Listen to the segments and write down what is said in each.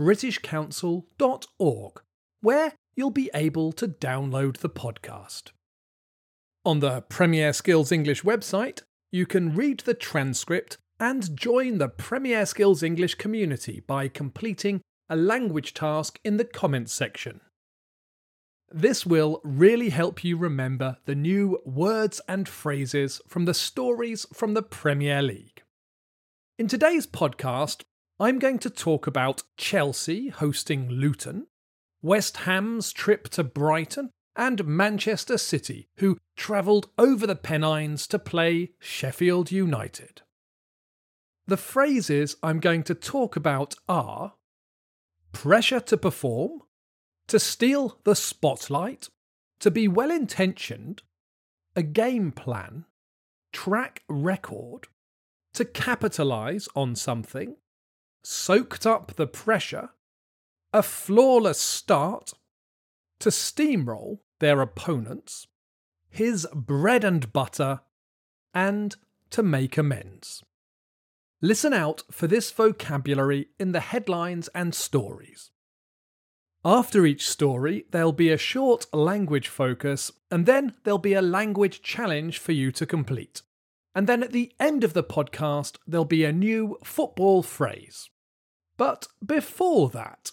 premierskillsenglish.britishcouncil.org, where you'll be able to download the podcast. On the Premier Skills English website, you can read the transcript and join the Premier Skills English community by completing a language task in the comments section. This will really help you remember the new words and phrases from the stories from the Premier League. In today's podcast, I'm going to talk about Chelsea hosting Luton, West Ham's trip to Brighton, and Manchester City, who travelled over the Pennines to play Sheffield United. The phrases I'm going to talk about are pressure to perform, to steal the spotlight, to be well intentioned, a game plan, track record, to capitalise on something, soaked up the pressure, a flawless start, to steamroll their opponents, his bread and butter, and to make amends. Listen out for this vocabulary in the headlines and stories. After each story, there'll be a short language focus, and then there'll be a language challenge for you to complete. And then at the end of the podcast, there'll be a new football phrase. But before that,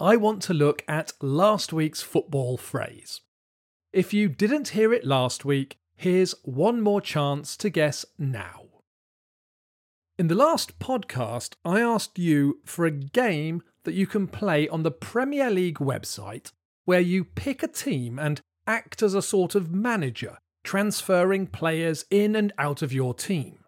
I want to look at last week's football phrase. If you didn't hear it last week, here's one more chance to guess now. In the last podcast, I asked you for a game that you can play on the Premier League website where you pick a team and act as a sort of manager, transferring players in and out of your team.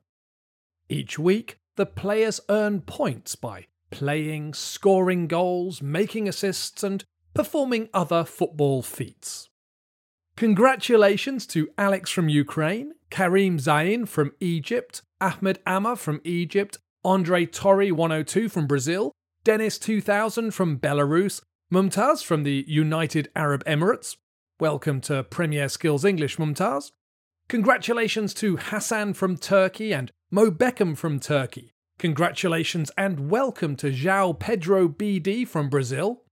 Each week, the players earn points by playing, scoring goals, making assists, and performing other football feats. Congratulations to Alex from Ukraine, Karim Zain from Egypt, Ahmed Amma from Egypt, Andre Torre 102 from Brazil, Dennis 2000 from Belarus, Mumtaz from the United Arab Emirates. Welcome to Premier Skills English, Mumtaz. Congratulations to Hassan from Turkey and Mo Beckham from Turkey. Congratulations and welcome to João Pedro BD from Brazil.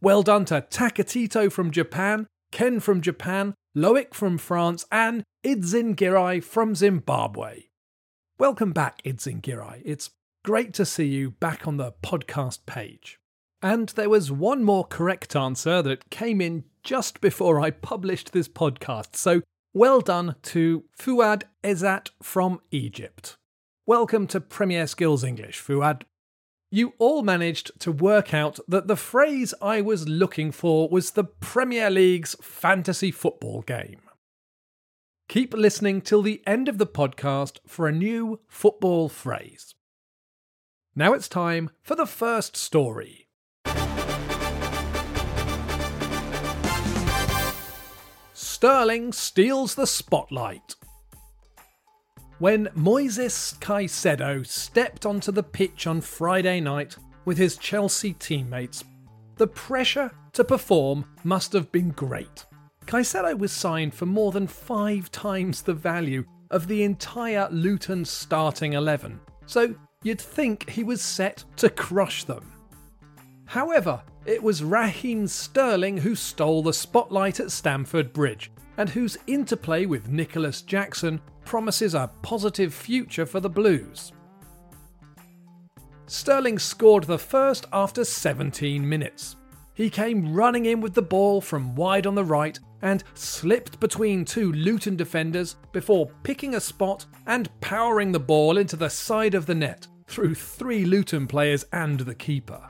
Well done to Takatito from Japan, Ken from Japan, Loic from France, and Idzin Girai from Zimbabwe. Welcome back, Idzin Girai. It's Great to see you back on the podcast page. And there was one more correct answer that came in just before I published this podcast, so well done to Fuad Ezat from Egypt. Welcome to Premier Skills English, Fuad. You all managed to work out that the phrase I was looking for was the Premier League's fantasy football game. Keep listening till the end of the podcast for a new football phrase. Now it's time for the first story. Sterling steals the spotlight. When Moises Caicedo stepped onto the pitch on Friday night with his Chelsea teammates, the pressure to perform must have been great. Caicedo was signed for more than five times the value of the entire Luton starting 11, so you'd think he was set to crush them. However, it was Raheem Sterling who stole the spotlight at Stamford Bridge, and whose interplay with Nicolas Jackson promises a positive future for the Blues. Sterling scored the first after 17 minutes. He came running in with the ball from wide on the right and slipped between two Luton defenders before picking a spot and powering the ball into the side of the net through three Luton players and the keeper.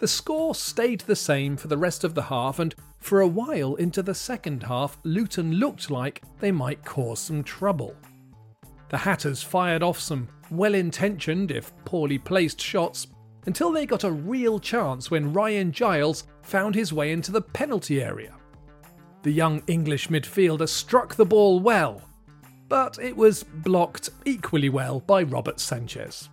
The score stayed the same for the rest of the half, and for a while into the second half, Luton looked like they might cause some trouble. The Hatters fired off some well intentioned, if poorly placed shots, until they got a real chance when Ryan Giles found his way into the penalty area. The young English midfielder struck the ball well, but it was blocked equally well by Robert Sanchez.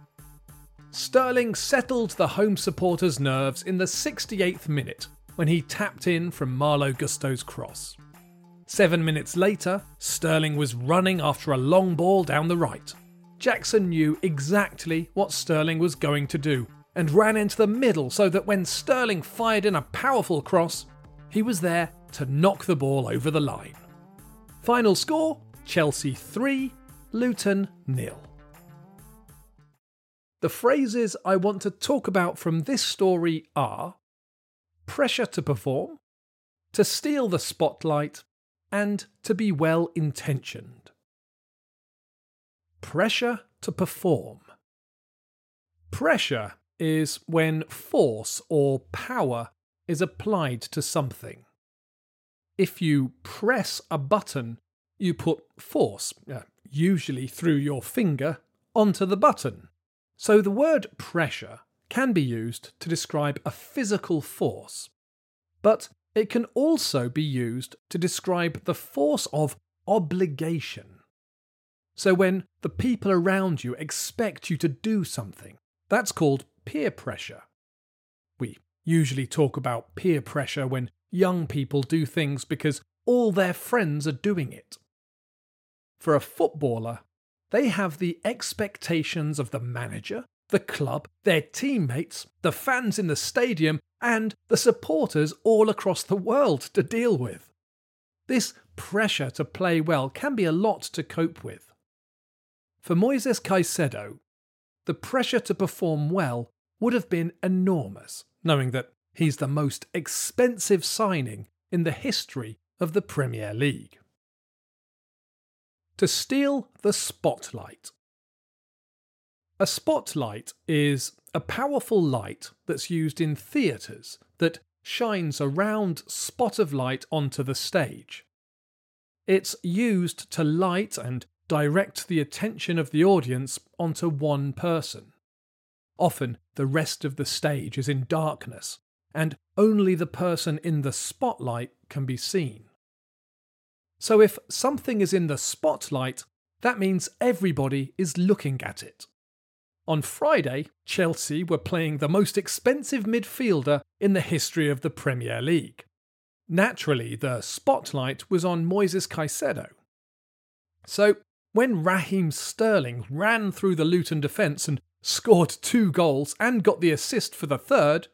Sterling settled the home supporters' nerves in the 68th minute when he tapped in from Malo Gusto's cross. Seven minutes later, Sterling was running after a long ball down the right. Jackson knew exactly what Sterling was going to do and ran into the middle so that when Sterling fired in a powerful cross, he was there to knock the ball over the line. Final score Chelsea 3, Luton nil. The phrases I want to talk about from this story are pressure to perform, to steal the spotlight, and to be well intentioned. Pressure to perform. Pressure is when force or power is applied to something. If you press a button, you put force, uh, usually through your finger, onto the button. So the word pressure can be used to describe a physical force, but it can also be used to describe the force of obligation. So when the people around you expect you to do something, that's called peer pressure. We usually talk about peer pressure when young people do things because all their friends are doing it. For a footballer, they have the expectations of the manager, the club, their teammates, the fans in the stadium, and the supporters all across the world to deal with. This pressure to play well can be a lot to cope with. For Moises Caicedo, the pressure to perform well would have been enormous, knowing that he's the most expensive signing in the history of the Premier League. To steal the spotlight. A spotlight is a powerful light that's used in theatres that shines a round spot of light onto the stage. It's used to light and direct the attention of the audience onto one person. Often the rest of the stage is in darkness, and only the person in the spotlight can be seen. So if something is in the spotlight, that means everybody is looking at it. On Friday, Chelsea were playing the most expensive midfielder in the history of the Premier League. Naturally, the spotlight was on Moises Caicedo. So, when Raheem Sterling ran through the Luton defence and scored two goals and got the assist for the third,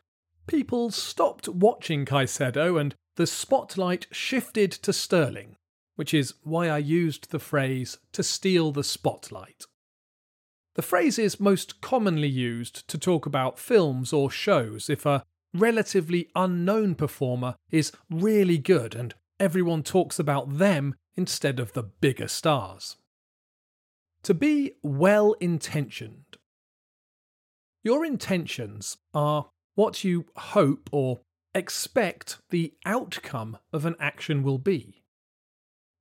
people stopped watching Caicedo and the spotlight shifted to Sterling, which is why I used the phrase to steal the spotlight. The phrase is most commonly used to talk about films or shows if a relatively unknown performer is really good and everyone talks about them instead of the bigger stars. To be well intentioned. Your intentions are what you hope or expect the outcome of an action will be.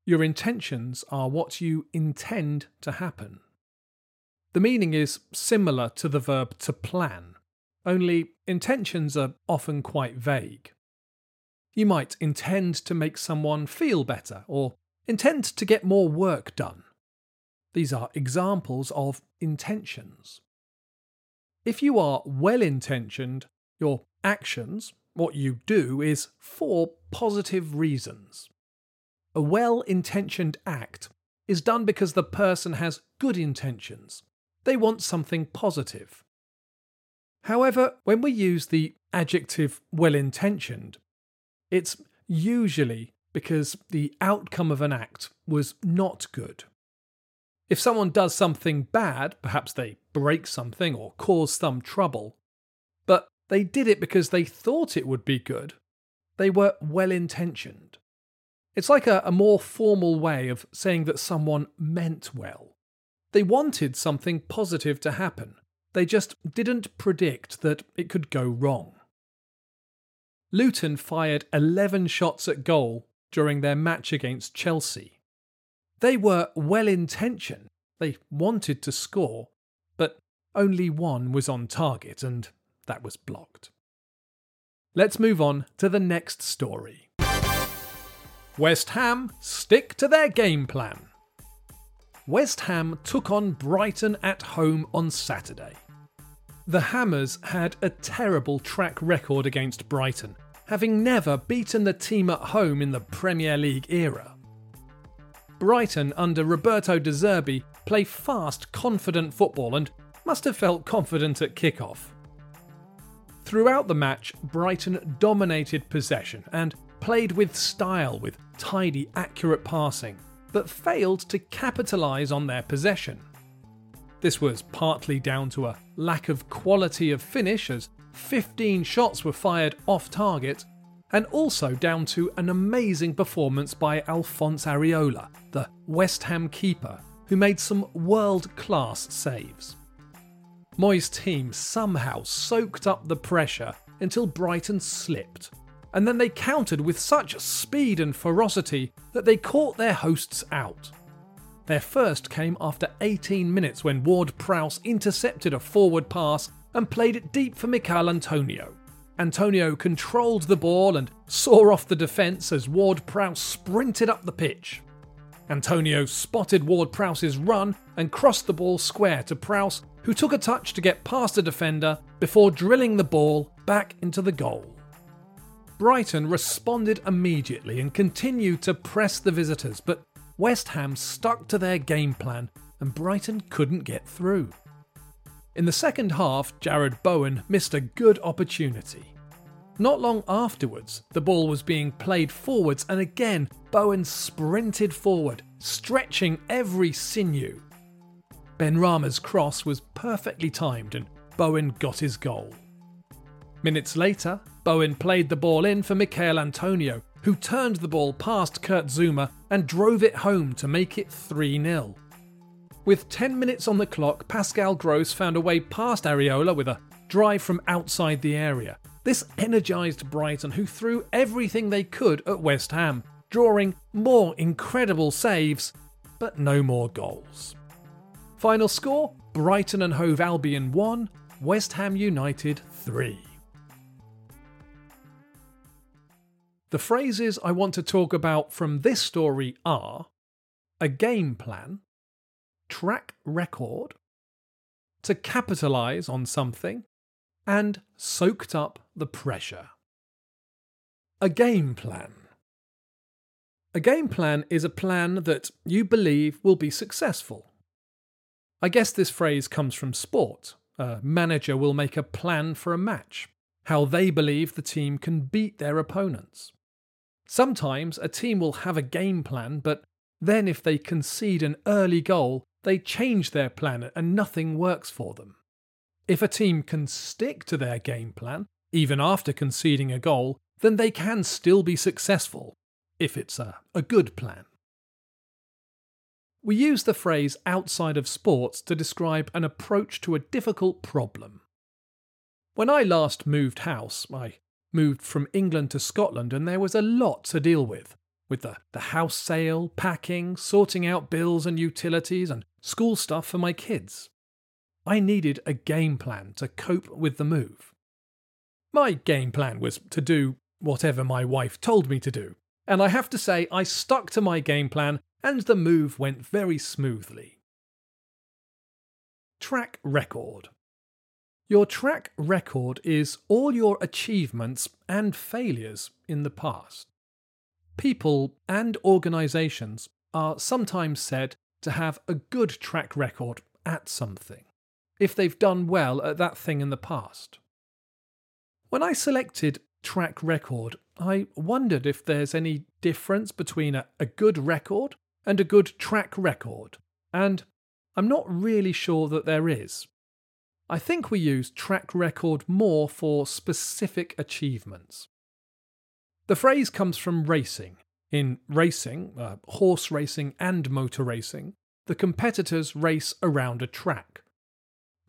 Your intentions are what you intend to happen. The meaning is similar to the verb to plan, only intentions are often quite vague. You might intend to make someone feel better or intend to get more work done. These are examples of intentions. If you are well intentioned, your actions, what you do, is for positive reasons. A well intentioned act is done because the person has good intentions they want something positive. However, when we use the adjective well intentioned, it's usually because the outcome of an act was not good. If someone does something bad, perhaps they break something or cause some trouble, but they did it because they thought it would be good, they were well intentioned. It's like a, a, more formal way of saying that someone meant well. They wanted something positive to happen. They just didn't predict that it could go wrong. Luton fired 11 shots at goal during their match against Chelsea. They were well intentioned, they wanted to score, but only one was on target, and that was blocked. Let's move on to the next story. West Ham stick to their game plan. West Ham took on Brighton at home on Saturday. The Hammers had a terrible track record against Brighton, having never beaten the team at home in the Premier League era. Brighton under Roberto De Zerbi play fast, confident football and must have felt confident at kickoff. Throughout the match, Brighton dominated possession and played with style with tidy, accurate passing, but failed to capitalise on their possession. This was partly down to a lack of quality of finish as 15 shots were fired off target, and also down to an amazing performance by Alphonse Areola, the West Ham keeper, who made some world class saves. Moyes' team somehow soaked up the pressure until Brighton slipped, and then they countered with such speed and ferocity that they caught their hosts out. Their first came after 18 minutes when Ward Prowse intercepted a forward pass and played it deep for Michail Antonio. Antonio controlled the ball and saw off the defence as Ward Prowse sprinted up the pitch. Antonio spotted Ward Prowse's run and crossed the ball square to Prowse, who took a touch to get past the defender before drilling the ball back into the goal. Brighton responded immediately and continued to press the visitors, but West Ham stuck to their game plan and Brighton couldn't get through. In the second half, Jarrod Bowen missed a good opportunity. Not long afterwards, the ball was being played forwards, and again, Bowen sprinted forward, stretching every sinew. Benrahma's cross was perfectly timed, and Bowen got his goal. Minutes later, Bowen played the ball in for Michail Antonio, who turned the ball past Kurt Zouma and drove it home to make it 3 0. With 10 minutes on the clock, Pascal Gross found a way past Areola with a drive from outside the area. This energised Brighton, who threw everything they could at West Ham, drawing more incredible saves, but no more goals. Final score Brighton and Hove Albion 1, West Ham United 3. The phrases I want to talk about from this story are a game plan, track record, to capitalise on something, and soaked up the pressure. A game plan. A game plan is a plan that you believe will be successful. I guess this phrase comes from sport. A manager will make a plan for a match, how they believe the team can beat their opponents. Sometimes a team will have a game plan, but then if they concede an early goal, they change their plan and nothing works for them. If a team can stick to their game plan, even after conceding a goal, then they can still be successful, if it's a, a good plan. We use the phrase outside of sports to describe an approach to a difficult problem. When I last moved house, I moved from England to Scotland, and there was a lot to deal with. With the, the house sale, packing, sorting out bills and utilities, and school stuff for my kids. I needed a game plan to cope with the move. My game plan was to do whatever my wife told me to do, and I have to say I stuck to my game plan and the move went very smoothly. Track record. Your track record is all your achievements and failures in the past. People and organisations are sometimes said to have a good track record at something, if they've done well at that thing in the past. When I selected track record, I wondered if there's any difference between a, a good record and a good track record, and I'm not really sure that there is. I think we use track record more for specific achievements. The phrase comes from racing. In racing, uh, horse racing and motor racing, the competitors race around a track.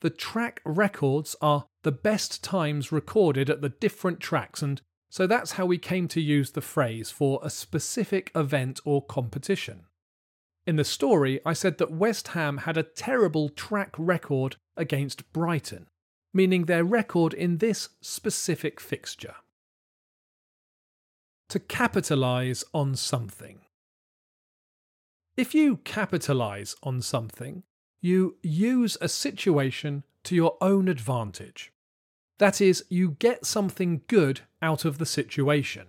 The track records are the best times recorded at the different tracks, and so that's how we came to use the phrase for a specific event or competition. In the story, I said that West Ham had a terrible track record against Brighton. meaning their record in this specific fixture. To capitalise on something. If you capitalise on something, you use a situation to your own advantage. That is, you get something good out of the situation.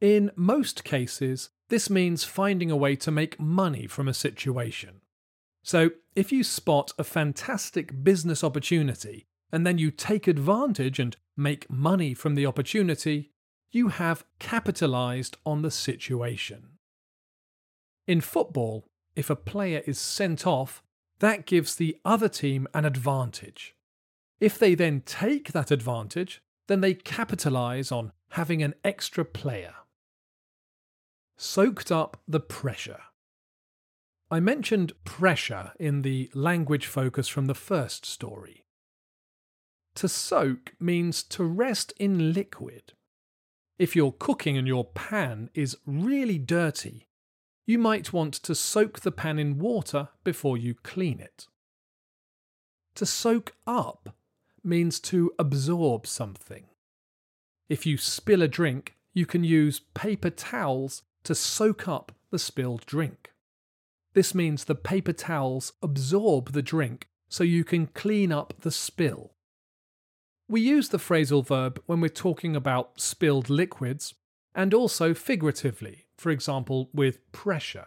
In most cases, this means finding a way to make money from a situation. So, if you spot a fantastic business opportunity and then you take advantage and make money from the opportunity, you have capitalized on the situation. In football, if a player is sent off, that gives the other team an advantage. If they then take that advantage, then they capitalize on having an extra player. Soaked up the pressure. I mentioned pressure in the language focus from the first story. To soak means to rest in liquid. If you're cooking and your pan is really dirty, you might want to soak the pan in water before you clean it. To soak up means to absorb something. If you spill a drink, you can use paper towels to soak up the spilled drink. This means the paper towels absorb the drink so you can clean up the spill. We use the phrasal verb when we're talking about spilled liquids and also figuratively, for example, with pressure.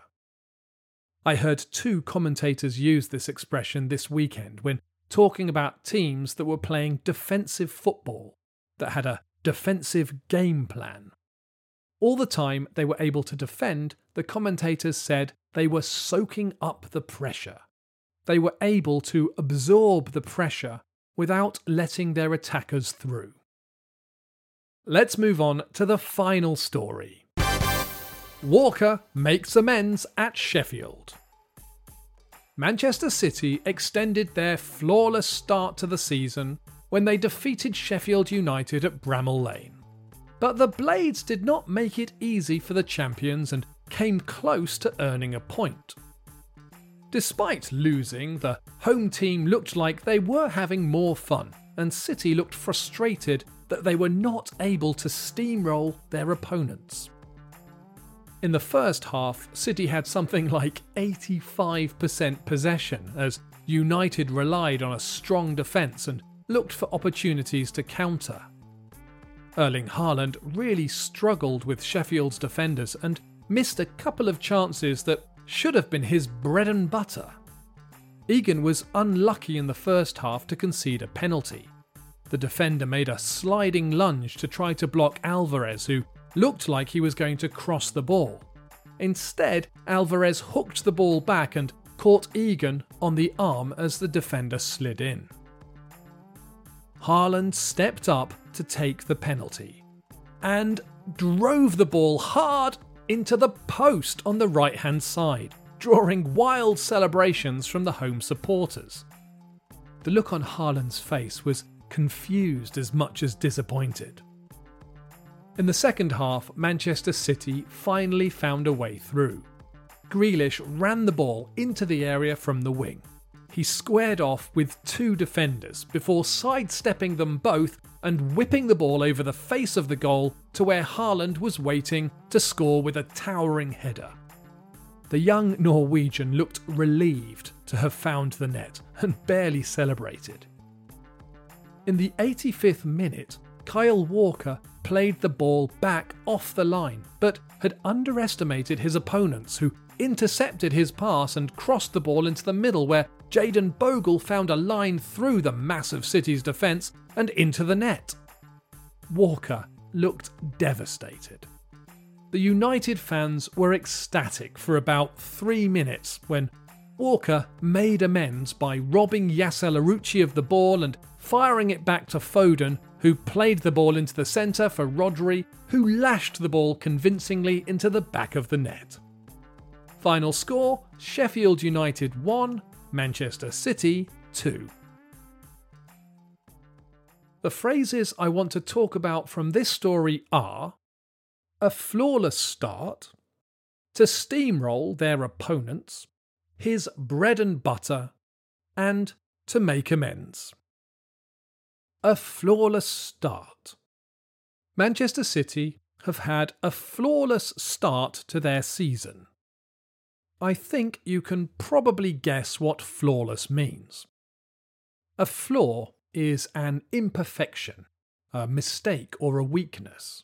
I heard two commentators use this expression this weekend when talking about teams that were playing defensive football, that had a defensive game plan. All the time they were able to defend, the commentators said they were soaking up the pressure. They were able to absorb the pressure without letting their attackers through. Let's move on to the final story. Walker makes amends at Sheffield. Manchester City extended their flawless start to the season when they defeated Sheffield United at Bramall Lane. But the Blades did not make it easy for the champions and came close to earning a point. Despite losing, the home team looked like they were having more fun, and City looked frustrated that they were not able to steamroll their opponents. In the first half, City had something like 85% possession as United relied on a strong defence and looked for opportunities to counter. Erling Haaland really struggled with Sheffield's defenders and missed a couple of chances that should have been his bread and butter. Egan was unlucky in the first half to concede a penalty. The defender made a sliding lunge to try to block Alvarez, who looked like he was going to cross the ball. Instead, Alvarez hooked the ball back and caught Egan on the arm as the defender slid in. Haaland stepped up to take the penalty and drove the ball hard into the post on the right hand side, drawing wild celebrations from the home supporters. The look on Haaland's face was confused as much as disappointed. In the second half, Manchester City finally found a way through. Grealish ran the ball into the area from the wing. He squared off with two defenders before sidestepping them both and whipping the ball over the face of the goal to where Haaland was waiting to score with a towering header. The young Norwegian looked relieved to have found the net and barely celebrated. In the 85th minute, Kyle Walker played the ball back off the line, but had underestimated his opponents, who intercepted his pass and crossed the ball into the middle, where Jayden Bogle found a line through the massive City's defence and into the net. Walker looked devastated. The United fans were ecstatic for about three minutes when Walker made amends by robbing Yasser Larouci of the ball and firing it back to Foden, who played the ball into the centre for Rodri, who lashed the ball convincingly into the back of the net. Final score Sheffield United 1, Manchester City 2. The phrases I want to talk about from this story are a flawless start, to steamroll their opponents, his bread and butter, and to make amends. a flawless start. Manchester City have had a flawless start to their season. I think you can probably guess what flawless means. A flaw is an imperfection, a mistake, or a weakness.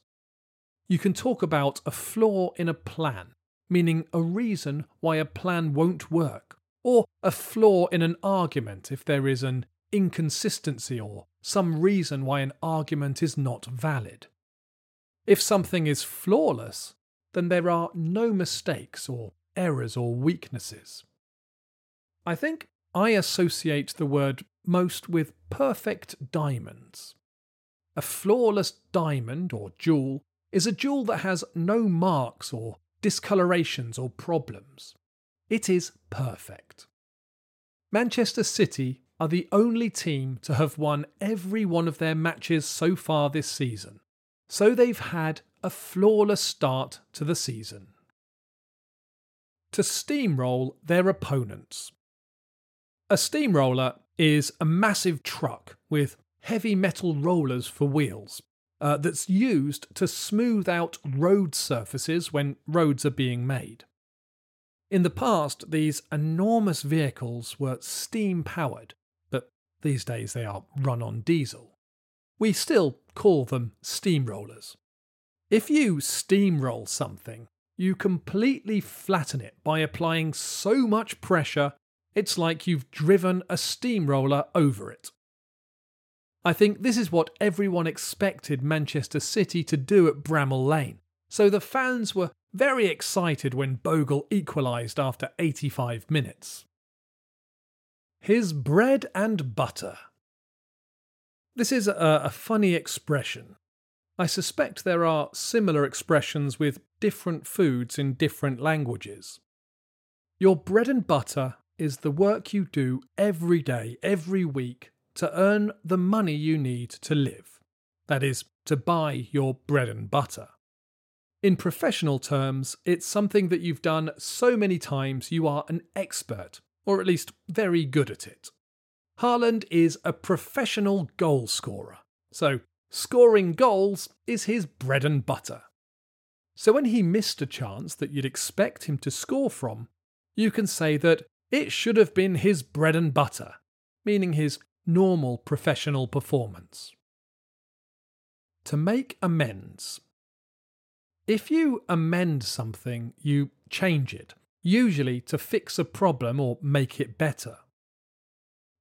You can talk about a flaw in a plan, meaning a reason why a plan won't work, or a flaw in an argument if there is an inconsistency or some reason why an argument is not valid. If something is flawless, then there are no mistakes or errors or weaknesses. I think I associate the word most with perfect diamonds. A flawless diamond or jewel is a jewel that has no marks or discolorations or problems. It is perfect. Manchester City are the only team to have won every one of their matches so far this season, so they've had a flawless start to the season. To steamroll their opponents. A steamroller is a massive truck with heavy metal rollers for wheels uh, that's used to smooth out road surfaces when roads are being made. In the past, these enormous vehicles were steam powered, but these days they are run on diesel. We still call them steamrollers. If you steamroll something, you completely flatten it by applying so much pressure it's like you've driven a steamroller over it. I think this is what everyone expected Manchester City to do at Bramall Lane, so the fans were very excited when Bogle equalised after 85 minutes. His bread and butter. This is a, a, funny expression. I suspect there are similar expressions with different foods in different languages. Your bread and butter is the work you do every day, every week, to earn the money you need to live. That is, to buy your bread and butter. In professional terms, it's something that you've done so many times you are an expert, or at least very good at it. Haaland is a professional goal scorer, so scoring goals is his bread and butter. So when he missed a chance that you'd expect him to score from, you can say that it should have been his bread and butter, meaning his normal professional performance. To make amends. If you amend something, you change it, usually to fix a problem or make it better.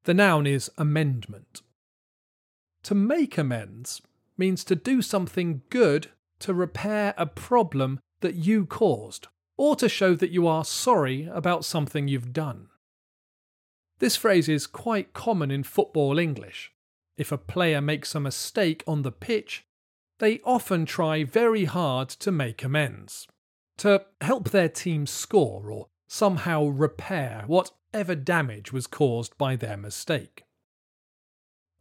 The noun is amendment. To make amends means to do something good to repair a problem that you caused or to show that you are sorry about something you've done. This phrase is quite common in football English. If a player makes a mistake on the pitch, they often try very hard to make amends, to help their team score or somehow repair whatever damage was caused by their mistake.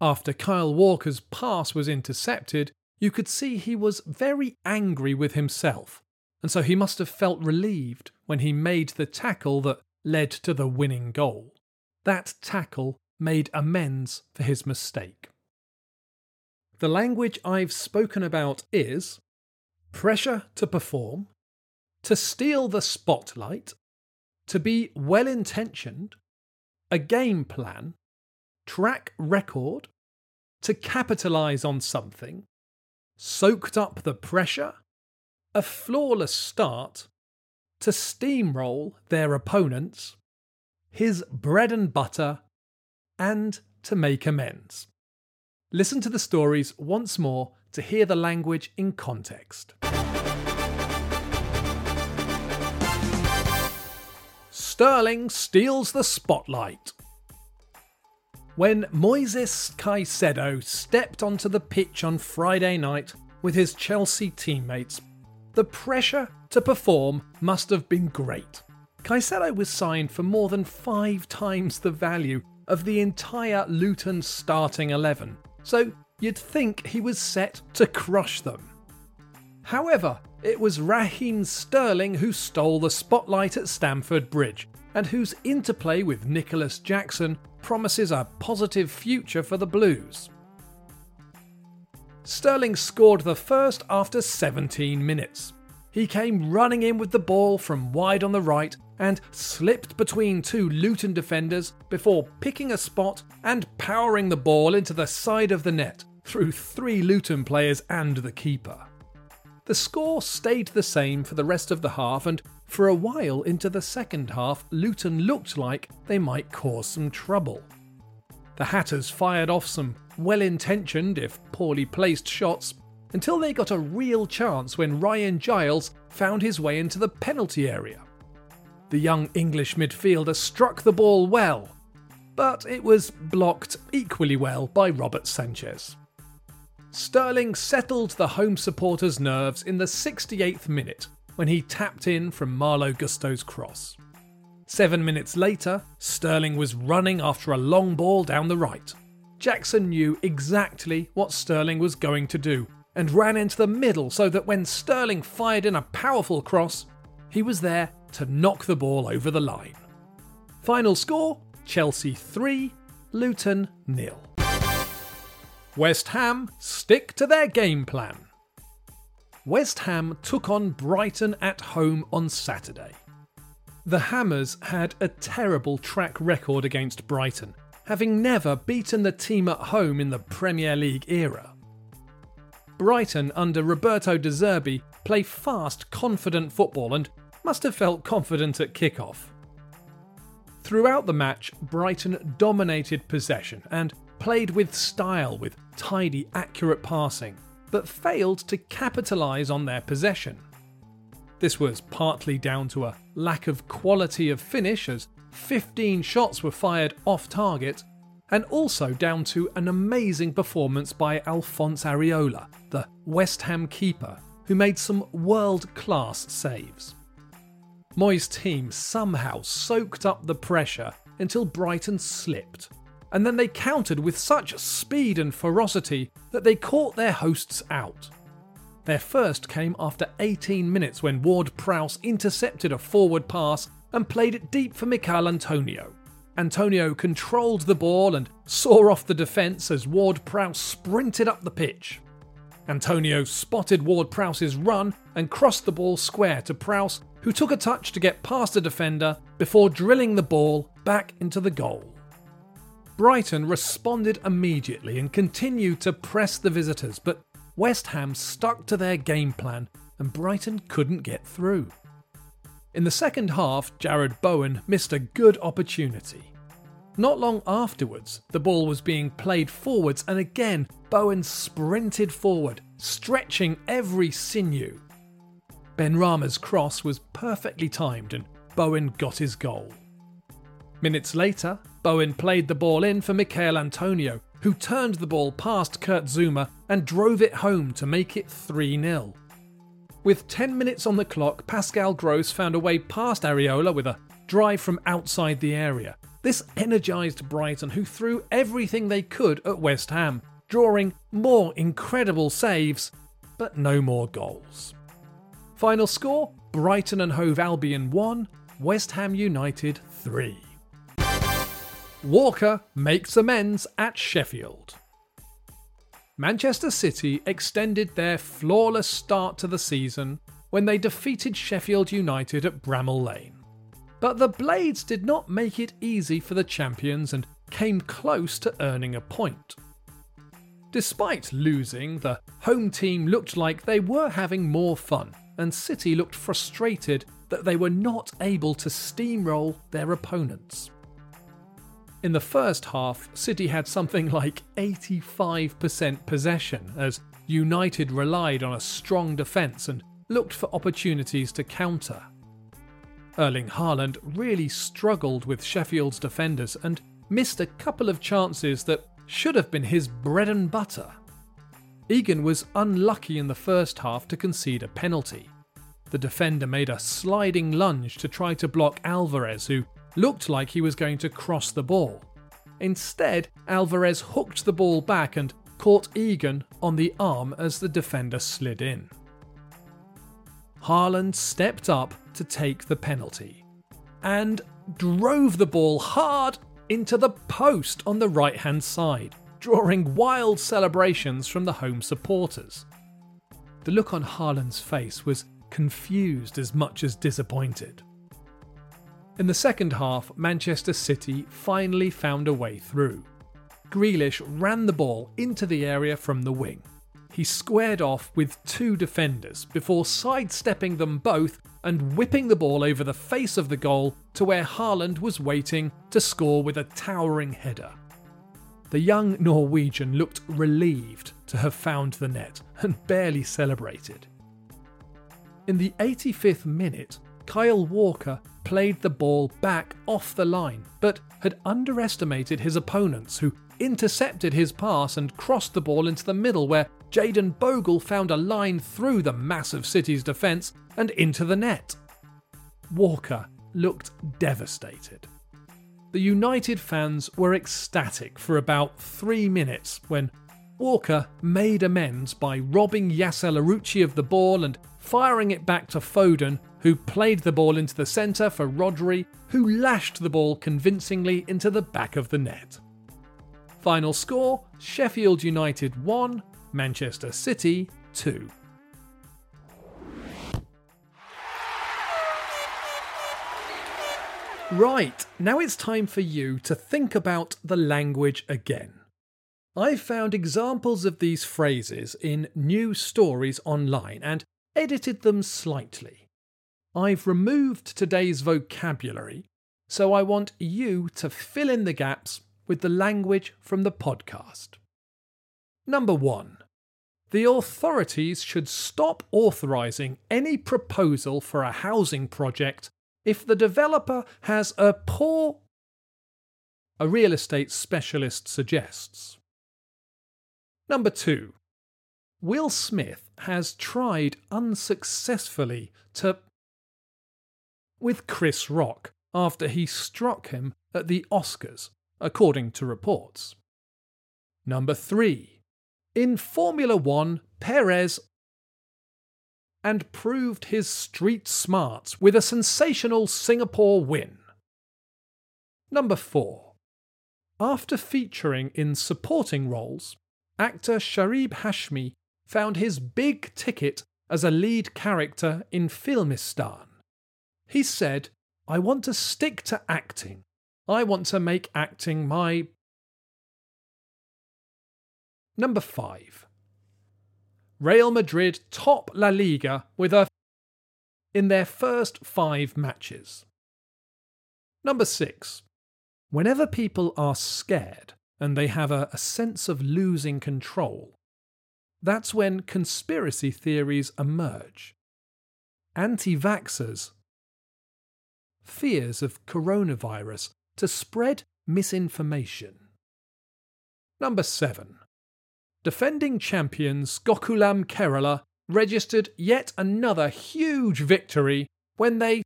After Kyle Walker's pass was intercepted, you could see he was very angry with himself and so he must have felt relieved when he made the tackle that led to the winning goal. That tackle made amends for his mistake. The language I've spoken about is pressure to perform, to steal the spotlight, to be well intentioned, a game plan, track record, to capitalise on something, soaked up the pressure, a flawless start to steamroll their opponents, his bread and butter, and to make amends. Listen to the stories once more to hear the language in context. Sterling steals the spotlight. When Moises Caicedo stepped onto the pitch on Friday night with his Chelsea teammates, the pressure to perform must have been great. Caicedo was signed for more than five times the value of the entire Luton starting 11, so you'd think he was set to crush them. However, it was Raheem Sterling who stole the spotlight at Stamford Bridge, and whose interplay with Nicolas Jackson promises a positive future for the Blues. Sterling scored the first after 17 minutes. He came running in with the ball from wide on the right and slipped between two Luton defenders before picking a spot and powering the ball into the side of the net through three Luton players and the keeper. The score stayed the same for the rest of the half, and for a while into the second half, Luton looked like they might cause some trouble. The Hatters fired off some well intentioned, if poorly placed shots, until they got a real chance when Ryan Giles found his way into the penalty area. The young English midfielder struck the ball well, but it was blocked equally well by Robert Sanchez. Sterling settled the home supporters' nerves in the 68th minute when he tapped in from Malo Gusto's cross. Seven minutes later, Sterling was running after a long ball down the right. Jackson knew exactly what Sterling was going to do and ran into the middle so that when Sterling fired in a powerful cross, he was there to knock the ball over the line. Final score Chelsea 3, Luton nil. West Ham stick to their game plan. West Ham took on Brighton at home on Saturday. The Hammers had a terrible track record against Brighton, having never beaten the team at home in the Premier League era. Brighton under Roberto De Zerbi play fast, confident football and must have felt confident at kickoff. Throughout the match, Brighton dominated possession and played with style with tidy, accurate passing, but failed to capitalise on their possession. This was partly down to a lack of quality of finish, as 15 shots were fired off target, and also down to an amazing performance by Alphonse Areola, the West Ham keeper, who made some world class saves. Moyes' team somehow soaked up the pressure until Brighton slipped, and then they countered with such speed and ferocity that they caught their hosts out. Their first came after 18 minutes when Ward Prowse intercepted a forward pass and played it deep for Michail Antonio. Antonio controlled the ball and saw off the defence as Ward Prowse sprinted up the pitch. Antonio spotted Ward Prowse's run and crossed the ball square to Prowse, who took a touch to get past the defender before drilling the ball back into the goal. Brighton responded immediately and continued to press the visitors, but West Ham stuck to their game plan and Brighton couldn't get through. In the second half, Jarrod Bowen missed a good opportunity. Not long afterwards, the ball was being played forwards, and again, Bowen sprinted forward, stretching every sinew. Benrahma's cross was perfectly timed, and Bowen got his goal. Minutes later, Bowen played the ball in for Michail Antonio, who turned the ball past Kurt Zouma and drove it home to make it 3 0. With 10 minutes on the clock, Pascal Gross found a way past Areola with a drive from outside the area. This energised Brighton, who threw everything they could at West Ham, drawing more incredible saves, but no more goals. Final score Brighton and Hove Albion 1, West Ham United 3. Walker makes amends at Sheffield. Manchester City extended their flawless start to the season when they defeated Sheffield United at Bramall Lane. But the Blades did not make it easy for the champions and came close to earning a point. Despite losing, the home team looked like they were having more fun, and City looked frustrated that they were not able to steamroll their opponents. In the first half, City had something like 85% possession as United relied on a strong defence and looked for opportunities to counter. Erling Haaland really struggled with Sheffield's defenders and missed a couple of chances that should have been his bread and butter. Egan was unlucky in the first half to concede a penalty. The defender made a sliding lunge to try to block Alvarez, who looked like he was going to cross the ball. Instead, Alvarez hooked the ball back and caught Egan on the arm as the defender slid in. Haaland stepped up to take the penalty and drove the ball hard into the post on the right hand side, drawing wild celebrations from the home supporters. The look on Haaland's face was confused as much as disappointed. In the second half, Manchester City finally found a way through. Grealish ran the ball into the area from the wing. He squared off with two defenders before sidestepping them both and whipping the ball over the face of the goal to where Haaland was waiting to score with a towering header. The young Norwegian looked relieved to have found the net and barely celebrated. In the 85th minute, Kyle Walker played the ball back off the line, but had underestimated his opponents, who intercepted his pass and crossed the ball into the middle, where Jayden Bogle found a line through the massive City's defence and into the net. Walker looked devastated. The United fans were ecstatic for about three minutes when Walker made amends by robbing Yasser Larouci of the ball and firing it back to Foden, who played the ball into the centre for Rodri, who lashed the ball convincingly into the back of the net. Final score Sheffield United 1, Manchester City 2. Right, now it's time for you to think about the language again. I've found examples of these phrases in new stories online and edited them slightly. I've removed today's vocabulary, so I want you to fill in the gaps with the language from the podcast. Number one, the authorities should stop authorising any proposal for a housing project if the developer has a poor. A real estate specialist suggests. Number two, Will Smith has tried unsuccessfully to. With Chris Rock after he struck him at the Oscars, according to reports. Number three, in Formula One, Perez and proved his street smarts with a sensational Singapore win. Number 4. After featuring in supporting roles, actor Sharib Hashmi found his big ticket as a lead character in Filmistaan. He said, I want to stick to acting. I want to make acting my. Number 5. Real Madrid top La Liga with a in their first five matches. Number 6. Whenever people are scared, and they have a, a sense of losing control. That's when conspiracy theories emerge. Anti vaxxers, fears of coronavirus to spread misinformation. Number 7. Defending champions Gokulam Kerala registered yet another huge victory when they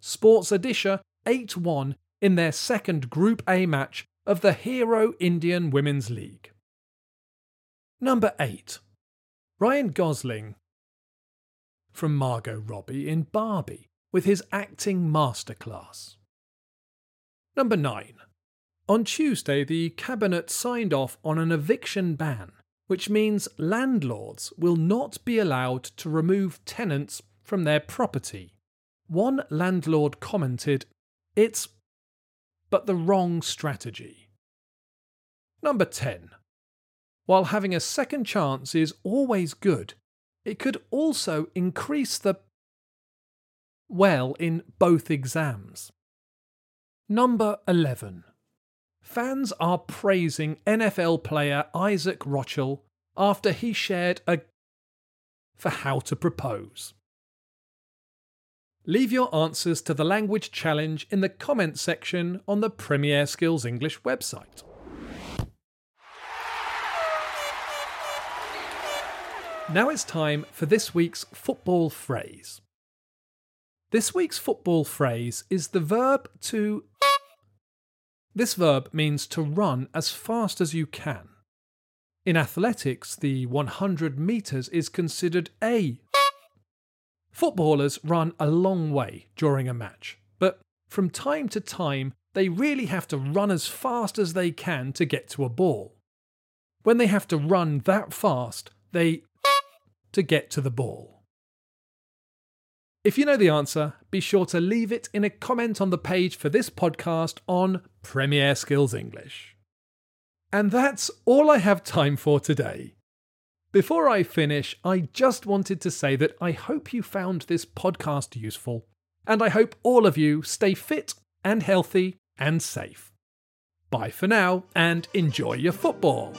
Sports Odisha 8 1 in their second Group A match of the Hero Indian Women's League. Number 8. Ryan Gosling from Margot Robbie in Barbie with his acting masterclass. Number 9. On Tuesday, the Cabinet signed off on an eviction ban, which means landlords will not be allowed to remove tenants from their property. One landlord commented, It's but the wrong strategy. Number 10. While having a second chance is always good, it could also increase the well in both exams. Number 11. Fans are praising NFL player Isaac Rochell after he shared a for how to propose. Leave your answers to the language challenge in the comments section on the Premier Skills English website. Now it's time for this week's football phrase. This week's football phrase is the verb to. This verb means to run as fast as you can. In athletics, the 100 metres is considered a Footballers run a long way during a match, but from time to time they really have to run as fast as they can to get to a ball. When they have to run that fast, they to get to the ball. If you know the answer, be sure to leave it in a comment on the page for this podcast on Premier Skills English. And that's all I have time for today. Before I finish, I just wanted to say that I hope you found this podcast useful, and I hope all of you stay fit and healthy and safe. Bye for now, and enjoy your football.